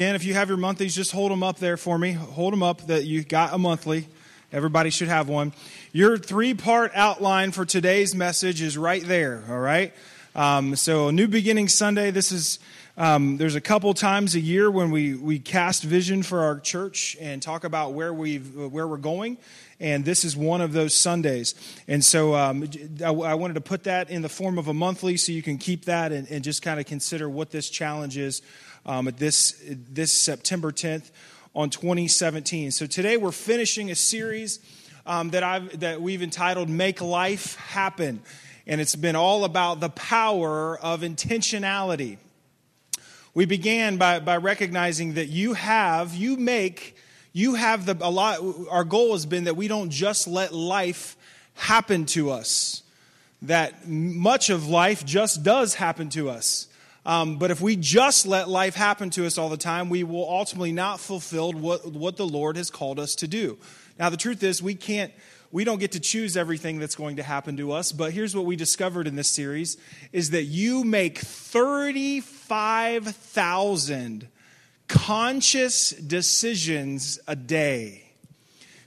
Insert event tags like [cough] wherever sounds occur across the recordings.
And if you have your monthlies, just hold them up there for me. Hold them up that you got a monthly. Everybody should have one. Your three part outline for today's message is right there, all right? Um, so, New Beginning Sunday, this is, um, there's a couple times a year when we, we cast vision for our church and talk about where, we where we're going. And this is one of those Sundays. And so um, I, wanted to put that in the form of a monthly so you can keep that and, and just kind of consider what this challenge is um, this, this September 10th on 2017. So today we're finishing a series um, that, I've, that we've entitled Make Life Happen. And it's been all about the power of intentionality. We began by, by recognizing that you have, you make, you have the, a lot, our goal has been that we don't just let life happen to us, that much of life just does happen to us. Um, but if we just let life happen to us all the time, we will ultimately not fulfill what, what the Lord has called us to do. Now, the truth is, we can't, we don't get to choose everything that's going to happen to us, but here's what we discovered in this series is that you make 35,000 conscious decisions a day.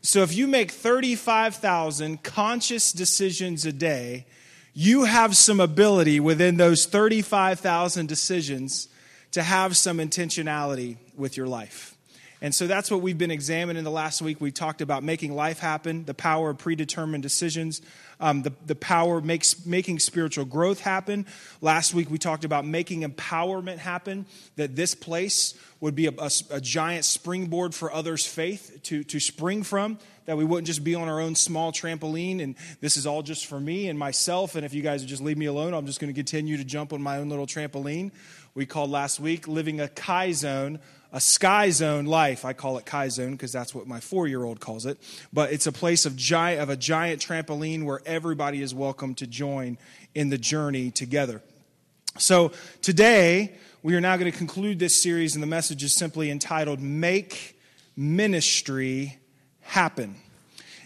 So if you make 35,000 conscious decisions a day, you have some ability within those 35,000 decisions to have some intentionality with your life. And so that's what we've been examining the last week. We talked about making life happen, the power of predetermined decisions, um, the, the power of makes, making spiritual growth happen. Last week we talked about making empowerment happen, that this place would be a, a, a giant springboard for others' faith to, to spring from that we wouldn't just be on our own small trampoline and this is all just for me and myself. And if you guys would just leave me alone, I'm just going to continue to jump on my own little trampoline. We called last week living a Kai zone, a sky zone life. I call it Kai zone because that's what my four year old calls it. But it's a place of, giant, of a giant trampoline where everybody is welcome to join in the journey together. So today, we are now going to conclude this series, and the message is simply entitled Make Ministry happen.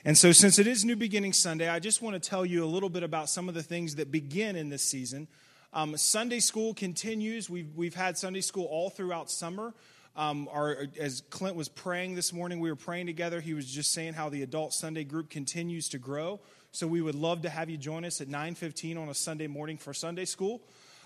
And so, since it is New Beginning Sunday, I just want to tell you a little bit about some of the things that begin in this season. Um, Sunday school continues. We've, we've had Sunday school all throughout summer. Um, our, as Clint was praying this morning, we were praying together. He was just saying how the adult Sunday group continues to grow. So we would love to have you join us at 9:15 on a Sunday morning for Sunday school.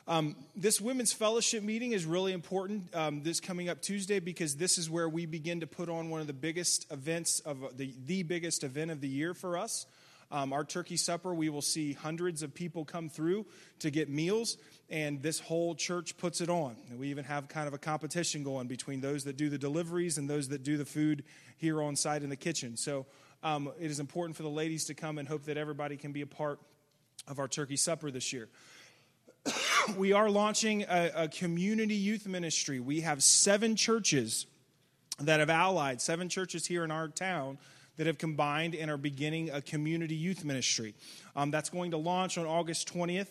Um, this women's fellowship meeting is really important um, this coming up Tuesday because this is where we begin to put on one of the biggest events of the, the biggest event of the year for us. Um, our turkey supper, we will see hundreds of people come through to get meals, and this whole church puts it on. And we even have kind of a competition going between those that do the deliveries and those that do the food here on site in the kitchen. So um, it is important for the ladies to come and hope that everybody can be a part of our turkey supper this year. [coughs] we are launching a, a, community youth ministry. We have seven churches that have allied, seven churches here in our town that have combined and are beginning a community youth ministry. Um, that's going to launch on August 20th.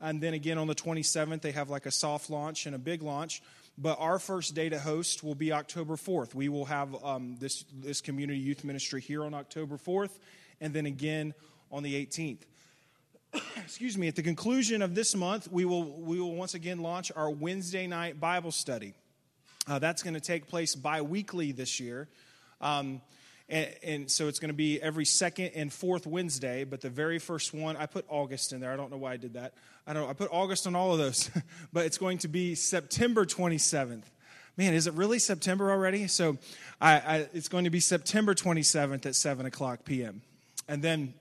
And then again on the 27th, they have like a soft launch and a big launch. But our first day to host will be October 4th. We will have um, this, this community youth ministry here on October 4th, and then again on the 18th. [coughs] excuse me, at the conclusion of this month, we will, we will once again launch our Wednesday night Bible study. Uh, that's going to take place bi weekly this year. Um, and, and, so it's going to be every second and fourth Wednesday, but the very first one, I put August in there. I don't know why I did that. I don't know. I put August on all of those, [laughs] but it's going to be September 27th. Man, is it really September already? So I, I, it's going to be September 27th at 7 o'clock p.m. And then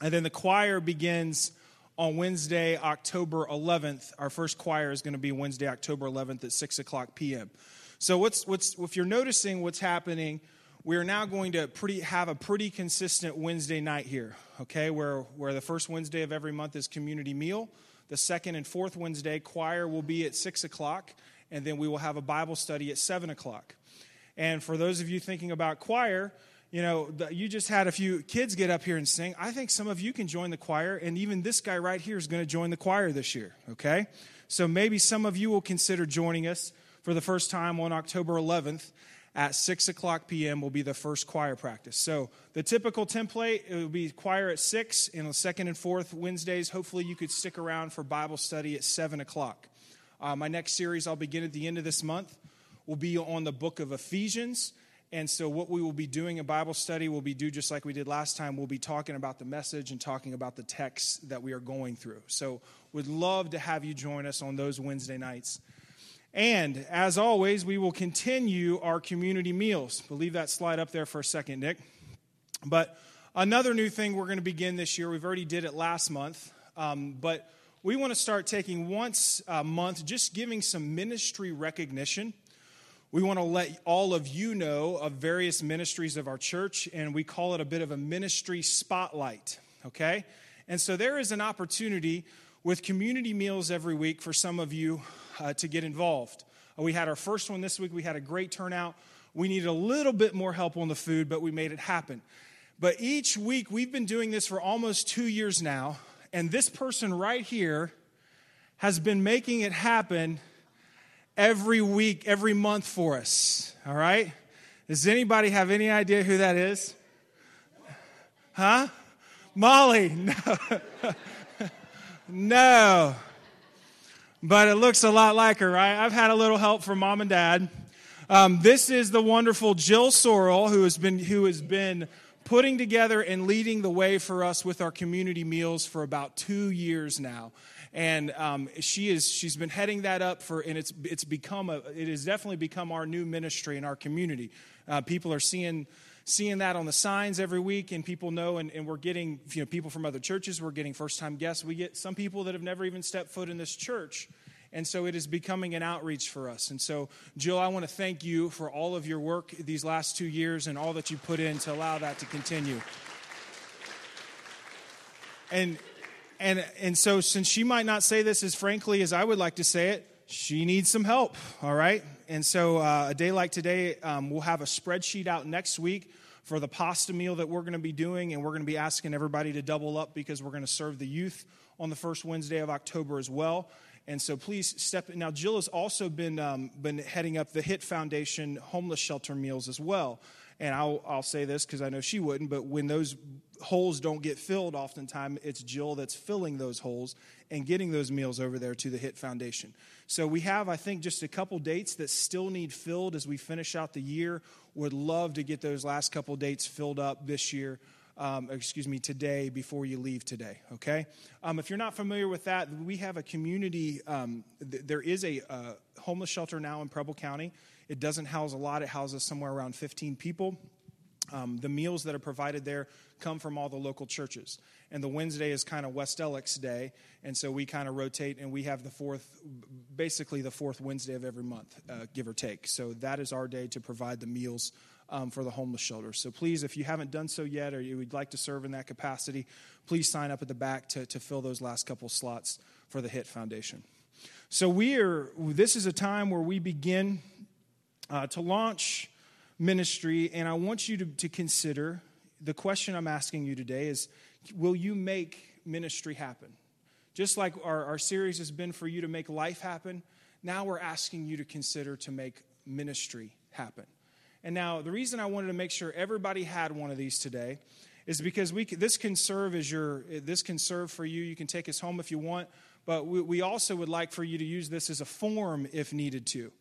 and then the choir begins on Wednesday, October 11th. Our first choir is going to be Wednesday, October 11th at 6 o'clock p.m. So, what's, what's, if you're noticing what's happening, we are now going to pretty, have a pretty consistent Wednesday night here, okay? Where, where the first Wednesday of every month is community meal. The second and fourth Wednesday, choir will be at 6 o'clock, and then we will have a Bible study at 7 o'clock. And for those of you thinking about choir, you know, you just had a few kids get up here and sing. I think some of you can join the choir, and even this guy right here is going to join the choir this year, okay? So maybe some of you will consider joining us for the first time on October 11th at 6 o'clock p.m. will be the first choir practice. So the typical template, it will be choir at 6, and the second and fourth Wednesdays, hopefully you could stick around for Bible study at 7 o'clock. Uh, my next series I'll begin at the end of this month will be on the book of Ephesians. And so, what we will be doing in Bible study will be do just like we did last time. We'll be talking about the message and talking about the text that we are going through. So, would love to have you join us on those Wednesday nights. And as always, we will continue our community meals. We'll leave that slide up there for a second, Nick. But another new thing we're going to begin this year, we've already did it last month, um, but we want to start taking once a month, just giving some ministry recognition. We want to let all of you know of various ministries of our church, and we call it a bit of a ministry spotlight, okay? And so there is an opportunity with community meals every week for some of you uh, to get involved. Uh, we had our first one this week, we had a great turnout. We needed a little bit more help on the food, but we made it happen. But each week, we've been doing this for almost two years now, and this person right here has been making it happen every week, every month for us. All right? Does anybody have any idea who that is? Huh? Molly. [laughs] No. no. But it looks a lot like her, right? I've had a little help from mom and dad. Um, this is the wonderful Jill Sorrell, who has been who has been putting together and leading the way for us with our community meals for about two years now and um, she is she's been heading that up for and it's it's become a it has definitely become our new ministry in our community uh, people are seeing seeing that on the signs every week and people know and, and we're getting you know people from other churches we're getting first time guests we get some people that have never even stepped foot in this church and so it is becoming an outreach for us. And so, Jill, I want to thank you for all of your work these last two years and all that you put in to allow that to continue. And and, and so, since she might not say this as frankly as I would like to say it, she needs some help, all right? And so, uh, a day like today, um, we'll have a spreadsheet out next week for the pasta meal that we're going to be doing, and we're going to be asking everybody to double up because we're going to serve the youth on the first Wednesday of October as well. And so please step in. Now, Jill has also been, um, been heading up the HIT Foundation homeless shelter meals as well. And I'll, I'll say this because I know she wouldn't, but when those holes don't get filled, oftentimes it's Jill that's filling those holes and getting those meals over there to the HIT Foundation. So we have, I think, just a couple dates that still need filled as we finish out the year. Would love to get those last couple dates filled up this year. Um, excuse me, today before you leave today, okay? Um, if you're not familiar with that, we have a community, um, th- there is a uh, homeless shelter now in Preble County. It doesn't house a lot, it houses somewhere around 15 people. Um, the meals that are provided there come from all the local churches. And the Wednesday is kind of West Alex Day, and so we kind of rotate, and we have the fourth, basically the fourth Wednesday of every month, uh, give or take. So that is our day to provide the meals um, for the homeless shelter. So please, if you haven't done so yet, or you would like to serve in that capacity, please sign up at the back to, to fill those last couple slots for the HIT Foundation. So we are. This is a time where we begin uh, to launch ministry, and I want you to, to consider the question I'm asking you today is will you make ministry happen? Just like our, our series has been for you to make life happen, now we're asking you to consider to make ministry happen. And now, the reason I wanted to make sure everybody had one of these today is because we this can serve as your this can serve for you. You can take us home if you want, but we, we also would like for you to use this as a form if needed to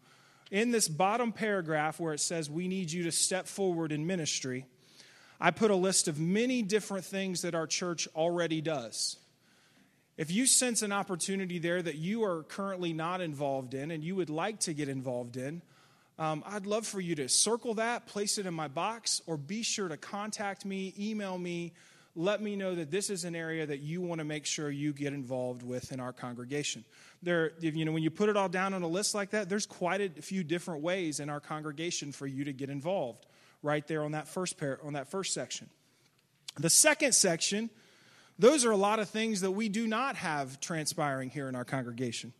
in this bottom paragraph where it says we need you to step forward in ministry, I put a list of many different things that our church already does. If you sense an opportunity there that you are currently not involved in and you would like to get involved in, um, I'd love for you to circle that, place it in my box, or be sure to contact me, email me, let me know that this is an area that you want to make sure you get involved with in our congregation. There, you know, when you put it all down on a list like that, there's quite a few different ways in our congregation for you to get involved. Right there on that first pair, on that first section. The second section, those are a lot of things that we do not have transpiring here in our congregation.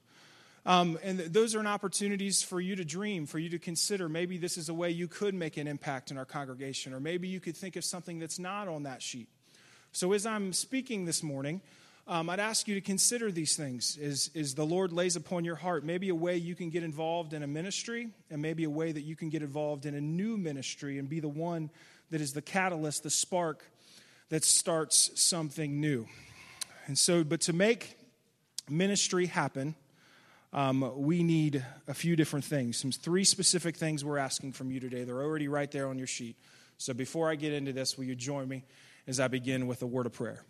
Um, and th- those are opportunities for you to dream, for you to consider. Maybe this is a way you could make an impact in our congregation, or maybe you could think of something that's not on that sheet. So, as I'm speaking this morning, um, I'd ask you to consider these things as, as the Lord lays upon your heart. Maybe a way you can get involved in a ministry, and maybe a way that you can get involved in a new ministry and be the one that is the catalyst, the spark that starts something new. And so, but to make ministry happen, um, we need a few different things. Some three specific things we're asking from you today. They're already right there on your sheet. So before I get into this, will you join me as I begin with a word of prayer?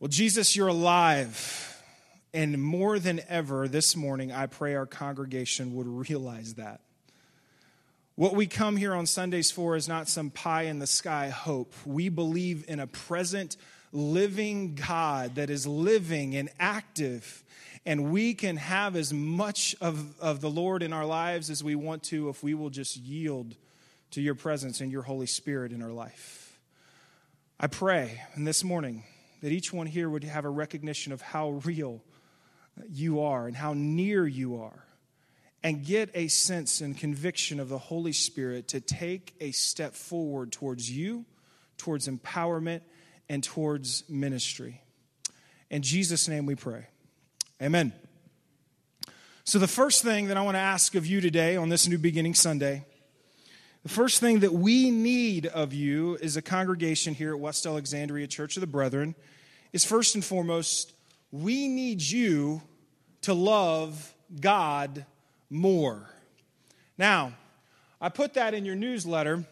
Well, Jesus, you're alive. And more than ever this morning, I pray our congregation would realize that. What we come here on Sundays for is not some pie in the sky hope. We believe in a present, living God that is living and active. And we can have as much of, of the Lord in our lives as we want to if we will just yield to your presence and your Holy Spirit in our life. I pray, and this morning, that each one here would have a recognition of how real you are and how near you are, and get a sense and conviction of the Holy Spirit to take a step forward towards you, towards empowerment, and towards ministry. In Jesus' name we pray. Amen. So, the first thing that I want to ask of you today on this New Beginning Sunday, the first thing that we need of you as a congregation here at West Alexandria Church of the Brethren is first and foremost, we need you to love God more. Now, I put that in your newsletter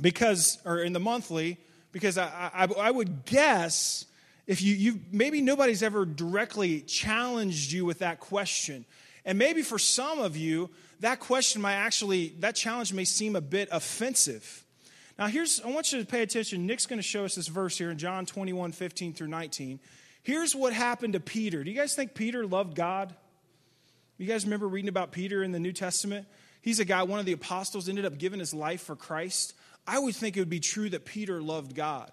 because, or in the monthly, because I, I, I would guess if you, you, maybe nobody's ever directly challenged you with that question. And maybe for some of you, that question might actually, that challenge may seem a bit offensive. Now, here's, I want you to pay attention. Nick's going to show us this verse here in John 21, 15 through 19. Here's what happened to Peter. Do you guys think Peter loved God? You guys remember reading about Peter in the New Testament? He's a guy, one of the apostles, ended up giving his life for Christ. I would think it would be true that Peter loved God.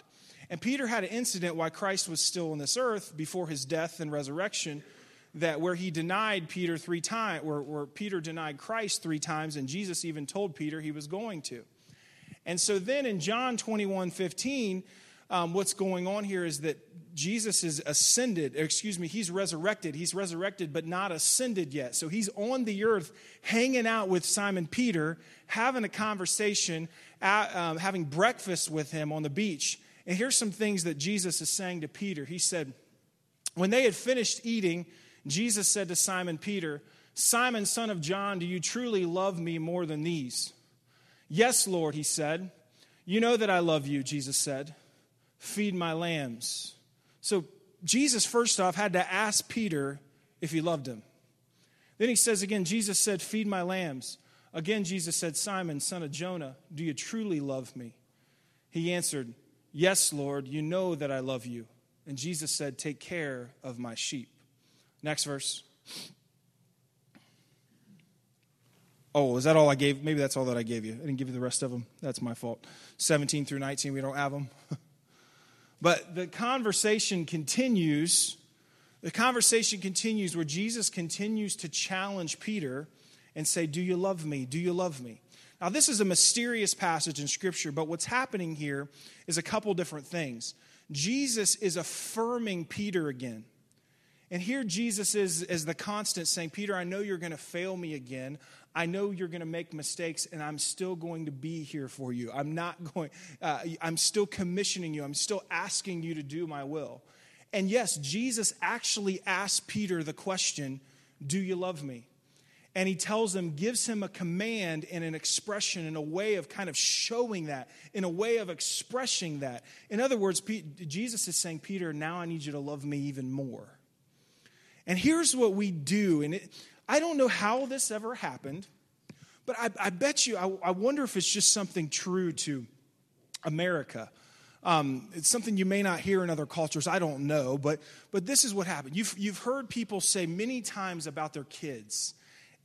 And Peter had an incident while Christ was still on this earth before his death and resurrection that where he denied Peter three times, where, where Peter denied Christ three times, and Jesus even told Peter he was going to. And so then in John 21 15, um, what's going on here is that Jesus is ascended, excuse me, he's resurrected. He's resurrected, but not ascended yet. So he's on the earth hanging out with Simon Peter, having a conversation, at, um, having breakfast with him on the beach. And here's some things that Jesus is saying to Peter. He said, When they had finished eating, Jesus said to Simon Peter, Simon, son of John, do you truly love me more than these? Yes, Lord, he said. You know that I love you, Jesus said feed my lambs. So Jesus, first off, had to ask Peter if he loved him. Then he says again, Jesus said, Feed my lambs. Again, Jesus said, Simon, son of Jonah, do you truly love me? He answered, Yes, Lord, you know that I love you. And Jesus said, Take care of my sheep. Next verse. Oh, is that all I gave? Maybe that's all that I gave you. I didn't give you the rest of them. That's my fault. 17 through 19, we don't have them. [laughs] But the conversation continues. The conversation continues where Jesus continues to challenge Peter and say, Do you love me? Do you love me? Now, this is a mysterious passage in Scripture, but what's happening here is a couple different things. Jesus is affirming Peter again. And here Jesus is as the constant saying, Peter, I know you're going to fail me again. I know you're going to make mistakes, and I'm still going to be here for you. I'm not going, uh, I'm still commissioning you. I'm still asking you to do my will. And yes, Jesus actually asked Peter the question, Do you love me? And he tells him, gives him a command and an expression in a way of kind of showing that, in a way of expressing that. In other words, Jesus is saying, Peter, now I need you to love me even more. And here's what we do, and it, I don't know how this ever happened, but I, I bet you, I, I, wonder if it's just something true to America. Um, it's something you may not hear in other cultures. I don't know, but, but this is what happened. You've, you've heard people say many times about their kids,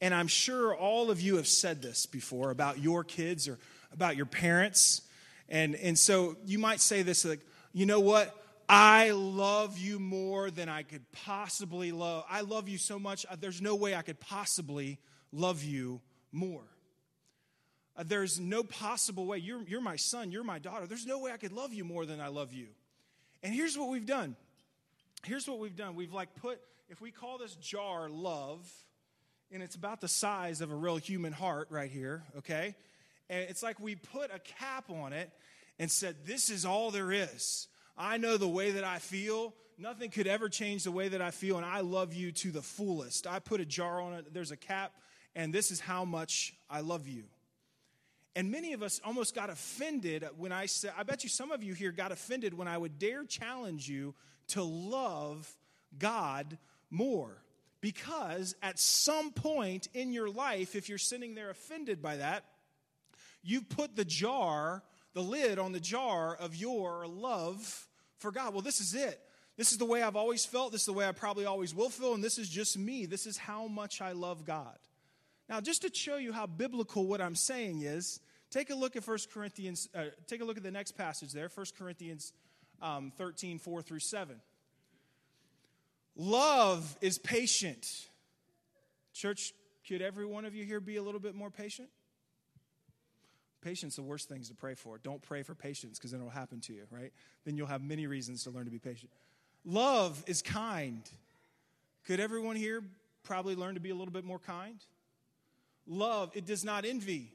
and I'm sure all of you have said this before about your kids or about your parents. And, and so you might say this like, you know what? I love you more than I could possibly love. I love you so much, uh, there's no way I could possibly love you more. Uh, there's no possible way. You're, you're my son, you're my daughter. There's no way I could love you more than I love you. And here's what we've done. Here's what we've done. We've like put, if we call this jar love, and it's about the size of a real human heart right here, okay? And it's like we put a cap on it and said, this is all there is. I know the way that I feel. nothing could ever change the way that I feel, and I love you to the fullest. I put a jar on it, there's a cap, and this is how much I love you. And many of us almost got offended when I said, I bet you some of you here got offended when I would dare challenge you to love God more. Because at some point in your life, if you're sitting there offended by that, you've put the jar, the lid on the jar of your love for God. Well, this is it. This is the way I've always felt. This is the way I probably always will feel. And this is just me. This is how much I love God. Now, just to show you how biblical what I'm saying is, take a look at 1 Corinthians, uh, take a look at the next passage there, 1 Corinthians um, 13, 4 through 7. Love is patient. Church, could every one of you here be a little bit more patient? Patience, the worst things to pray for. Don't pray for patience because then it'll happen to you, right? Then you'll have many reasons to learn to be patient. Love is kind. Could everyone here probably learn to be a little bit more kind? Love, it does not envy.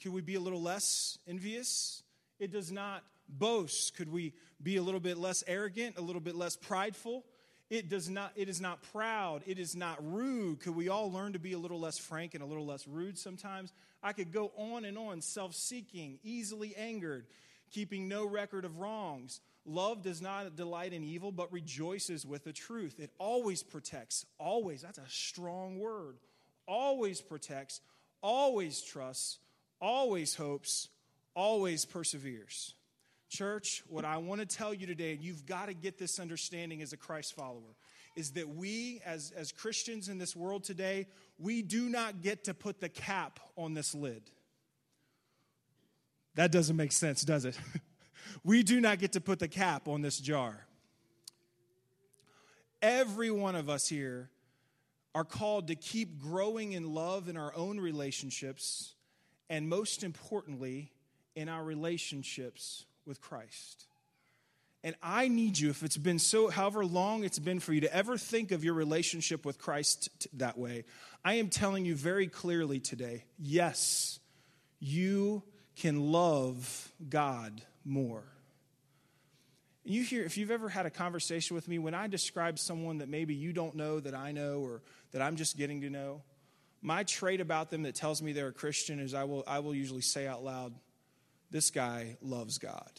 Could we be a little less envious? It does not boast. Could we be a little bit less arrogant, a little bit less prideful? It does not it is not proud, it is not rude. Could we all learn to be a little less frank and a little less rude sometimes? I could go on and on, self-seeking, easily angered, keeping no record of wrongs. Love does not delight in evil, but rejoices with the truth. It always protects, always. That's a strong word always protects, always trusts, always hopes, always perseveres. Church, what I want to tell you today, and you've got to get this understanding as a Christ follower, is that we, as, as Christians in this world today, we do not get to put the cap on this lid. That doesn't make sense, does it? [laughs] we do not get to put the cap on this jar. Every one of us here are called to keep growing in love in our own relationships, and most importantly, in our relationships with Christ. And I need you, if it's been so, however long it's been for you to ever think of your relationship with Christ t- that way, I am telling you very clearly today yes, you can love God more. You hear, if you've ever had a conversation with me, when I describe someone that maybe you don't know that I know or that I'm just getting to know, my trait about them that tells me they're a Christian is I will, I will usually say out loud, This guy loves God.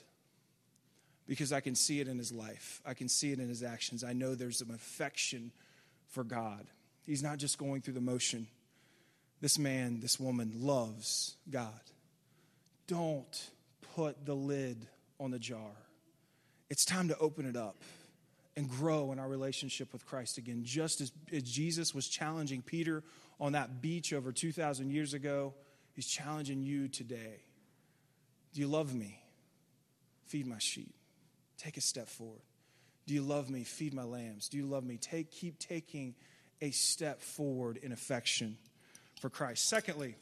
Because I can see it in his life, I can see it in his actions. I know there's an affection for God. He's not just going through the motion. This man, this woman loves God. Don't put the lid on the jar it's time to open it up and grow in our relationship with Christ again. Just as, as, Jesus was challenging Peter on that beach over 2,000 years ago, he's challenging you today. Do you love me? Feed my sheep. Take a step forward. Do you love me? Feed my lambs. Do you love me? Take, keep taking a step forward in affection for Christ. Secondly,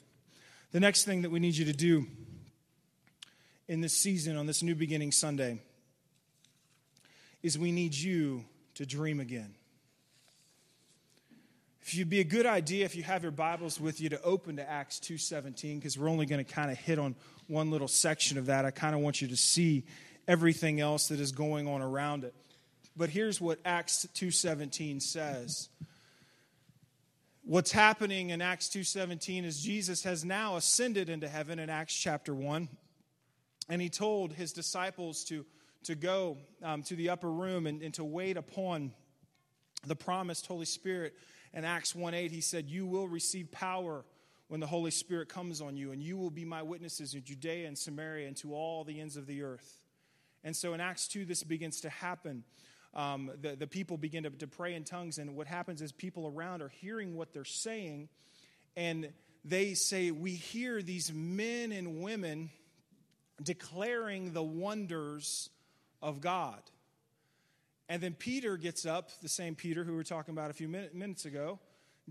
the next thing that we need you to do in this season on this new beginning Sunday is we need you to dream again. If you'd be a good idea if you have your Bibles with you to open to Acts 2:17 because we're only going to kind of hit on one little section of that. I kind of want you to see everything else that is going on around it. But here's what Acts 2:17 says. What's happening in Acts 2:17 is Jesus has now ascended into heaven in Acts chapter 1. And he told his disciples to to go um, to the upper room and, and to wait upon the promised Holy Spirit. In Acts 1 8, he said, You will receive power when the Holy Spirit comes on you, and you will be my witnesses in Judea and Samaria and to all the ends of the earth. And so in Acts 2, this begins to happen. Um, the, the people begin to, to pray in tongues, and what happens is people around are hearing what they're saying, and they say, We hear these men and women declaring the wonders of God. And then Peter gets up, the same Peter who we were talking about a few minutes ago,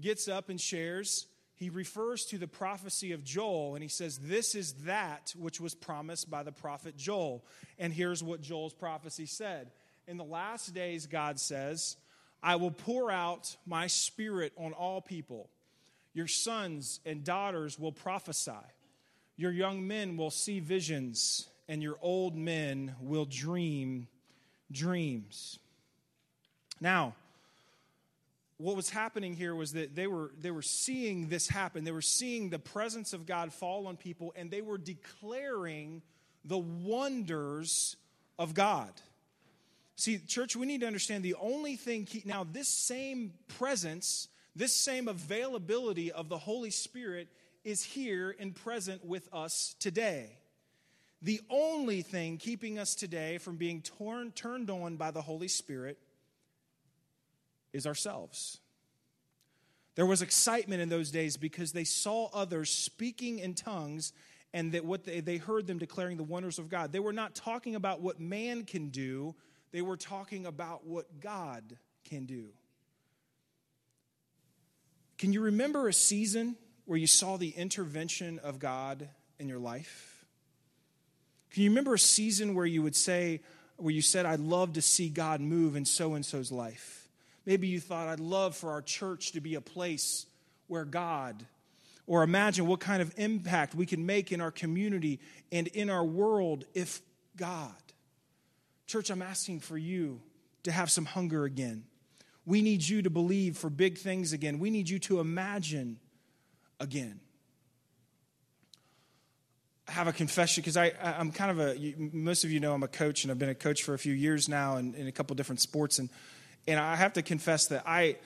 gets up and shares. He refers to the prophecy of Joel and he says, This is that which was promised by the prophet Joel. And here's what Joel's prophecy said In the last days, God says, I will pour out my spirit on all people. Your sons and daughters will prophesy. Your young men will see visions and your old men will dream dreams. Now, what was happening here was that they were, they were seeing this happen. They were seeing the presence of God fall on people, and they were declaring the wonders of God. See, church, we need to understand the only thing, now, this same presence, this same availability of the Holy Spirit is here and present with us today. The only thing keeping us today from being torn, turned on by the Holy Spirit is ourselves. There was excitement in those days because they saw others speaking in tongues and that what they, they heard them declaring the wonders of God. They were not talking about what man can do, they were talking about what God can do. Can you remember a season where you saw the intervention of God in your life? Can you remember a season where you would say, where you said, I'd love to see God move in so and so's life? Maybe you thought, I'd love for our church to be a place where God, or imagine what kind of impact we can make in our community and in our world if God. Church, I'm asking for you to have some hunger again. We need you to believe for big things again. We need you to imagine again I have a confession because I, I'm kind of a, most of you know I'm a coach and I've been a coach for a few years now in, in a couple different sports. And, and I have to confess that I,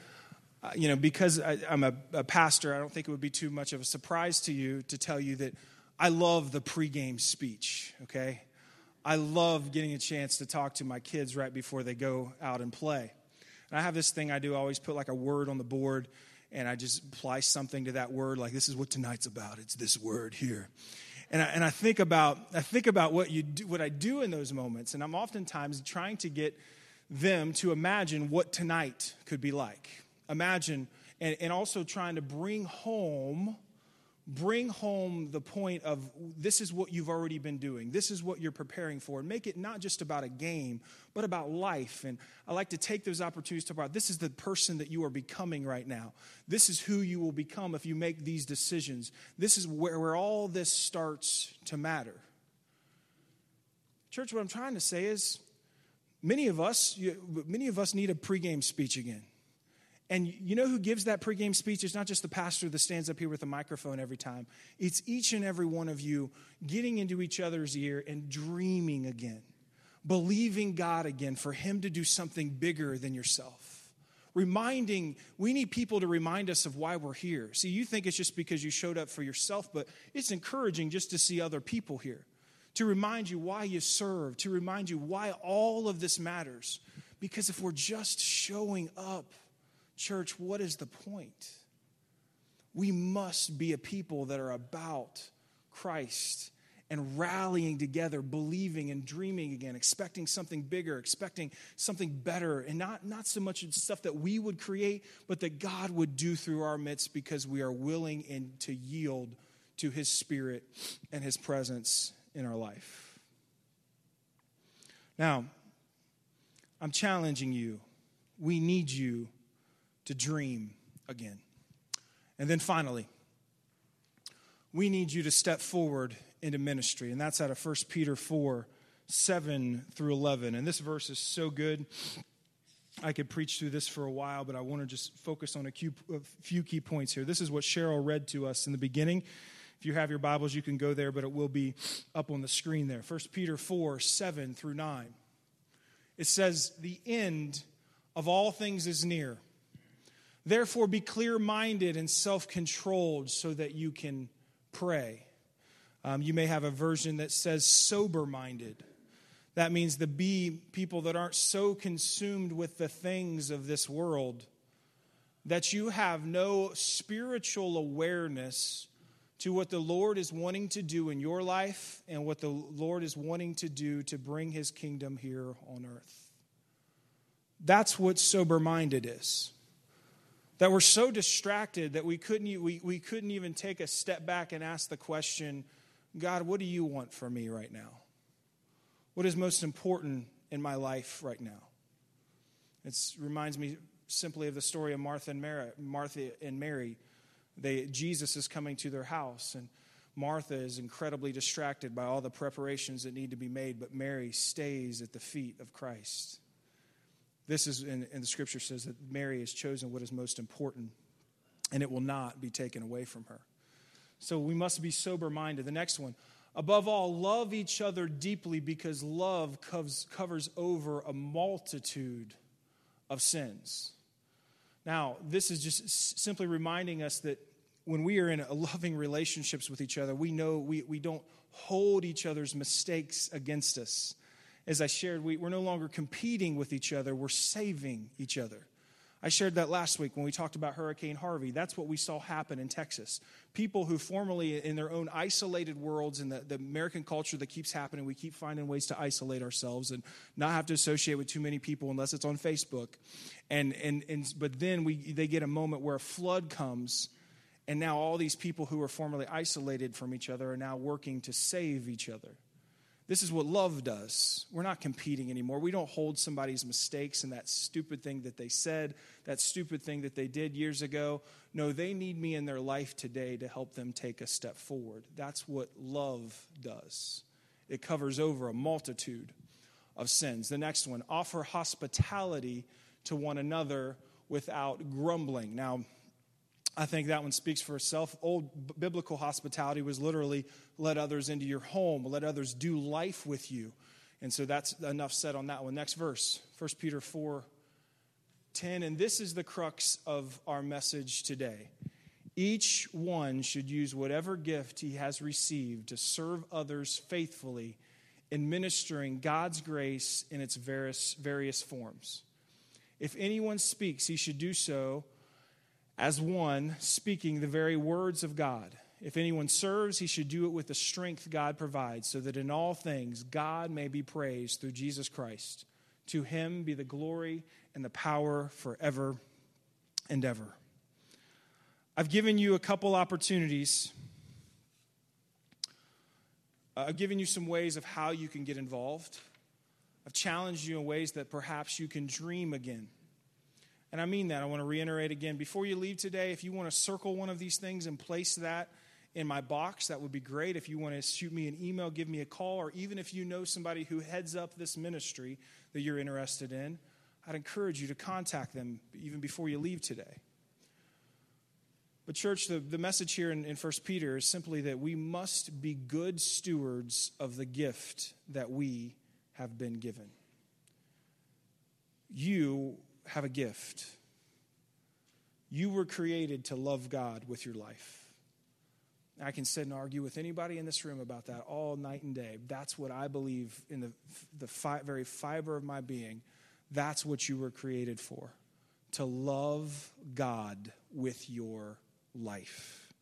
uh, you know, because I, am a, a, pastor, I don't think it would be too much of a surprise to you to tell you that I love the pregame speech, okay? I love getting a chance to talk to my kids right before they go out and play. And I have this thing I do, I always put like a word on the board and I just apply something to that word, like this is what tonight's about. It's this word here and I, and I think about I think about what you do, what I do in those moments, and I'm oftentimes trying to get them to imagine what tonight could be like. Imagine, and, and also trying to bring home bring home the point of this is what you've already been doing. This is what you're preparing for. And make it not just about a game, but about life. And I like to take those opportunities to talk about this is the person that you are becoming right now. This is who you will become if you make these decisions. This is where, where all this starts to matter. Church, what I'm trying to say is many of us, many of us need a pregame speech again. And you know who gives that pregame speech? It's not just the pastor that stands up here with a microphone every time. It's each and every one of you getting into each other's ear and dreaming again, believing God again for Him to do something bigger than yourself. Reminding, we need people to remind us of why we're here. See, you think it's just because you showed up for yourself, but it's encouraging just to see other people here, to remind you why you serve, to remind you why all of this matters. Because if we're just showing up, Church, what is the point? We must be a people that are about Christ and rallying together, believing and dreaming again, expecting something bigger, expecting something better, and not, not so much stuff that we would create, but that God would do through our midst because we are willing and to yield to His Spirit and His presence in our life. Now, I'm challenging you. We need you to dream again. And then finally, we need you to step forward into ministry. And that's out of 1 Peter 4 7 through 11. And this verse is so good. I could preach through this for a while, but I want to just focus on a few key points here. This is what Cheryl read to us in the beginning. If you have your Bibles, you can go there, but it will be up on the screen there. 1 Peter 4 7 through 9. It says, The end of all things is near. Therefore, be clear minded and self controlled so that you can pray. Um, you may have a version that says sober minded. That means to be people that aren't so consumed with the things of this world that you have no spiritual awareness to what the Lord is wanting to do in your life and what the Lord is wanting to do to bring his kingdom here on earth. That's what sober minded is that we're so distracted that we couldn't, we, we couldn't even take a step back and ask the question God, what do you want from me right now? What is most important in my life right now? It reminds me simply of the story of Martha and Mary. Martha and Mary. They, Jesus is coming to their house, and Martha is incredibly distracted by all the preparations that need to be made, but Mary stays at the feet of Christ. This is, and, the scripture says that Mary has chosen what is most important, and it will not be taken away from her. So we must be sober minded. The next one, above all, love each other deeply because love covers, covers over a multitude of sins. Now, this is just simply reminding us that when we are in loving relationships with each other, we know we, we don't hold each other's mistakes against us. As I shared, we, we're no longer competing with each other, we're saving each other. I shared that last week when we talked about Hurricane Harvey. That's what we saw happen in Texas. People who formerly, in their own isolated worlds, in the, the American culture that keeps happening, we keep finding ways to isolate ourselves and not have to associate with too many people unless it's on Facebook. And, and, and, but then we, they get a moment where a flood comes and now all these people who were formerly isolated from each other are now working to save each other. This is what love does. We're not competing anymore. We don't hold somebody's mistakes and that stupid thing that they said, that stupid thing that they did years ago. No, they need me in their life today to help them take a step forward. That's what love does. It covers over a multitude of sins. The next one offer hospitality to one another without grumbling. Now, I think that one speaks for itself. Old biblical hospitality was literally let others into your home, let others do life with you. And so that's enough said on that one. Next verse, 1 Peter 4 10. And this is the crux of our message today. Each one should use whatever gift he has received to serve others faithfully in ministering God's grace in its various, various forms. If anyone speaks, he should do so as one speaking the very words of God. If anyone serves, he should do it with the strength God provides, so that in all things God may be praised through Jesus Christ. To him be the glory and the power forever and ever. I've given you a couple opportunities. Uh, I've given you some ways of how you can get involved. I've challenged you in ways that perhaps you can dream again. And I mean that. I want to reiterate again. Before you leave today, if you want to circle one of these things and place that in my box, that would be great. If you want to shoot me an email, give me a call, or even if you know somebody who heads up this ministry that you're interested in, I'd encourage you to contact them even before you leave today. But, church, the, the message here in, in 1 Peter is simply that we must be good stewards of the gift that we have been given. You have a gift. You were created to love God with your life. I can sit and argue with anybody in this room about that all night and day. That's what I believe in the, the fi- very fiber of my being. That's what you were created for to love God with your life.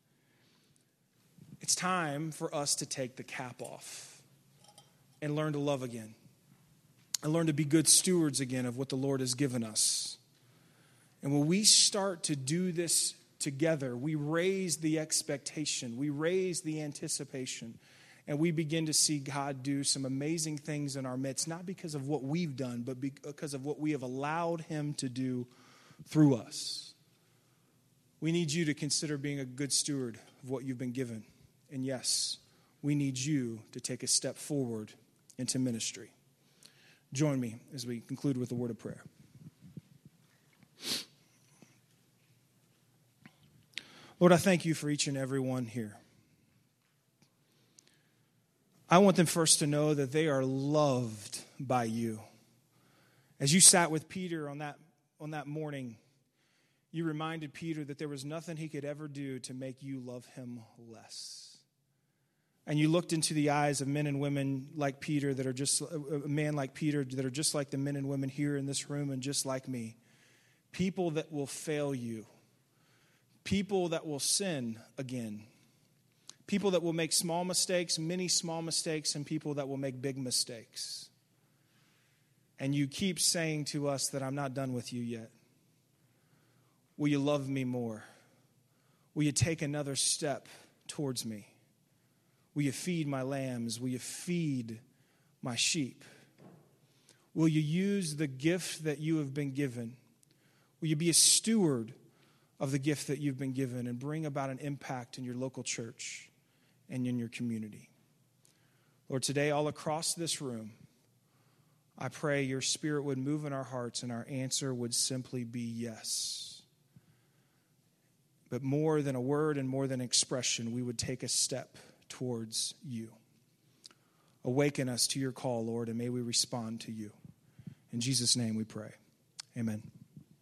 It's time for us to take the cap off and learn to love again and learn to be good stewards again of what the Lord has given us. And when we start to do this together, we raise the expectation, we raise the anticipation, and we begin to see God do some amazing things in our midst, not because of what we've done, but because of what we have allowed Him to do through us. We need you to consider being a good steward of what you've been given. And yes, we need you to take a step forward into ministry. Join me as we conclude with a word of prayer. Lord, I thank you for each and every one here. I want them first to know that they are loved by you. As you sat with Peter on that, on that morning, you reminded Peter that there was nothing he could ever do to make you love him less and you looked into the eyes of men and women like Peter that are just uh, uh, a man like Peter that are just like the men and women here in this room and just like me. People that will fail you. People that will sin again. People that will make small mistakes, many small mistakes, and people that will make big mistakes. And you keep saying to us that I'm not done with you yet. Will you love me more? Will you take another step towards me? Will you feed my lambs? Will you feed my sheep? Will you use the gift that you have been given? Will you be a steward of the gift that you've been given and bring about an impact in your local church and in your community? Lord, today, all across this room, I pray your spirit would move in our hearts and our answer would simply be yes. But more than a word and more than expression, we would take a step towards you. Awaken us to your call, Lord, and may we respond to you. In Jesus' name we pray. Amen.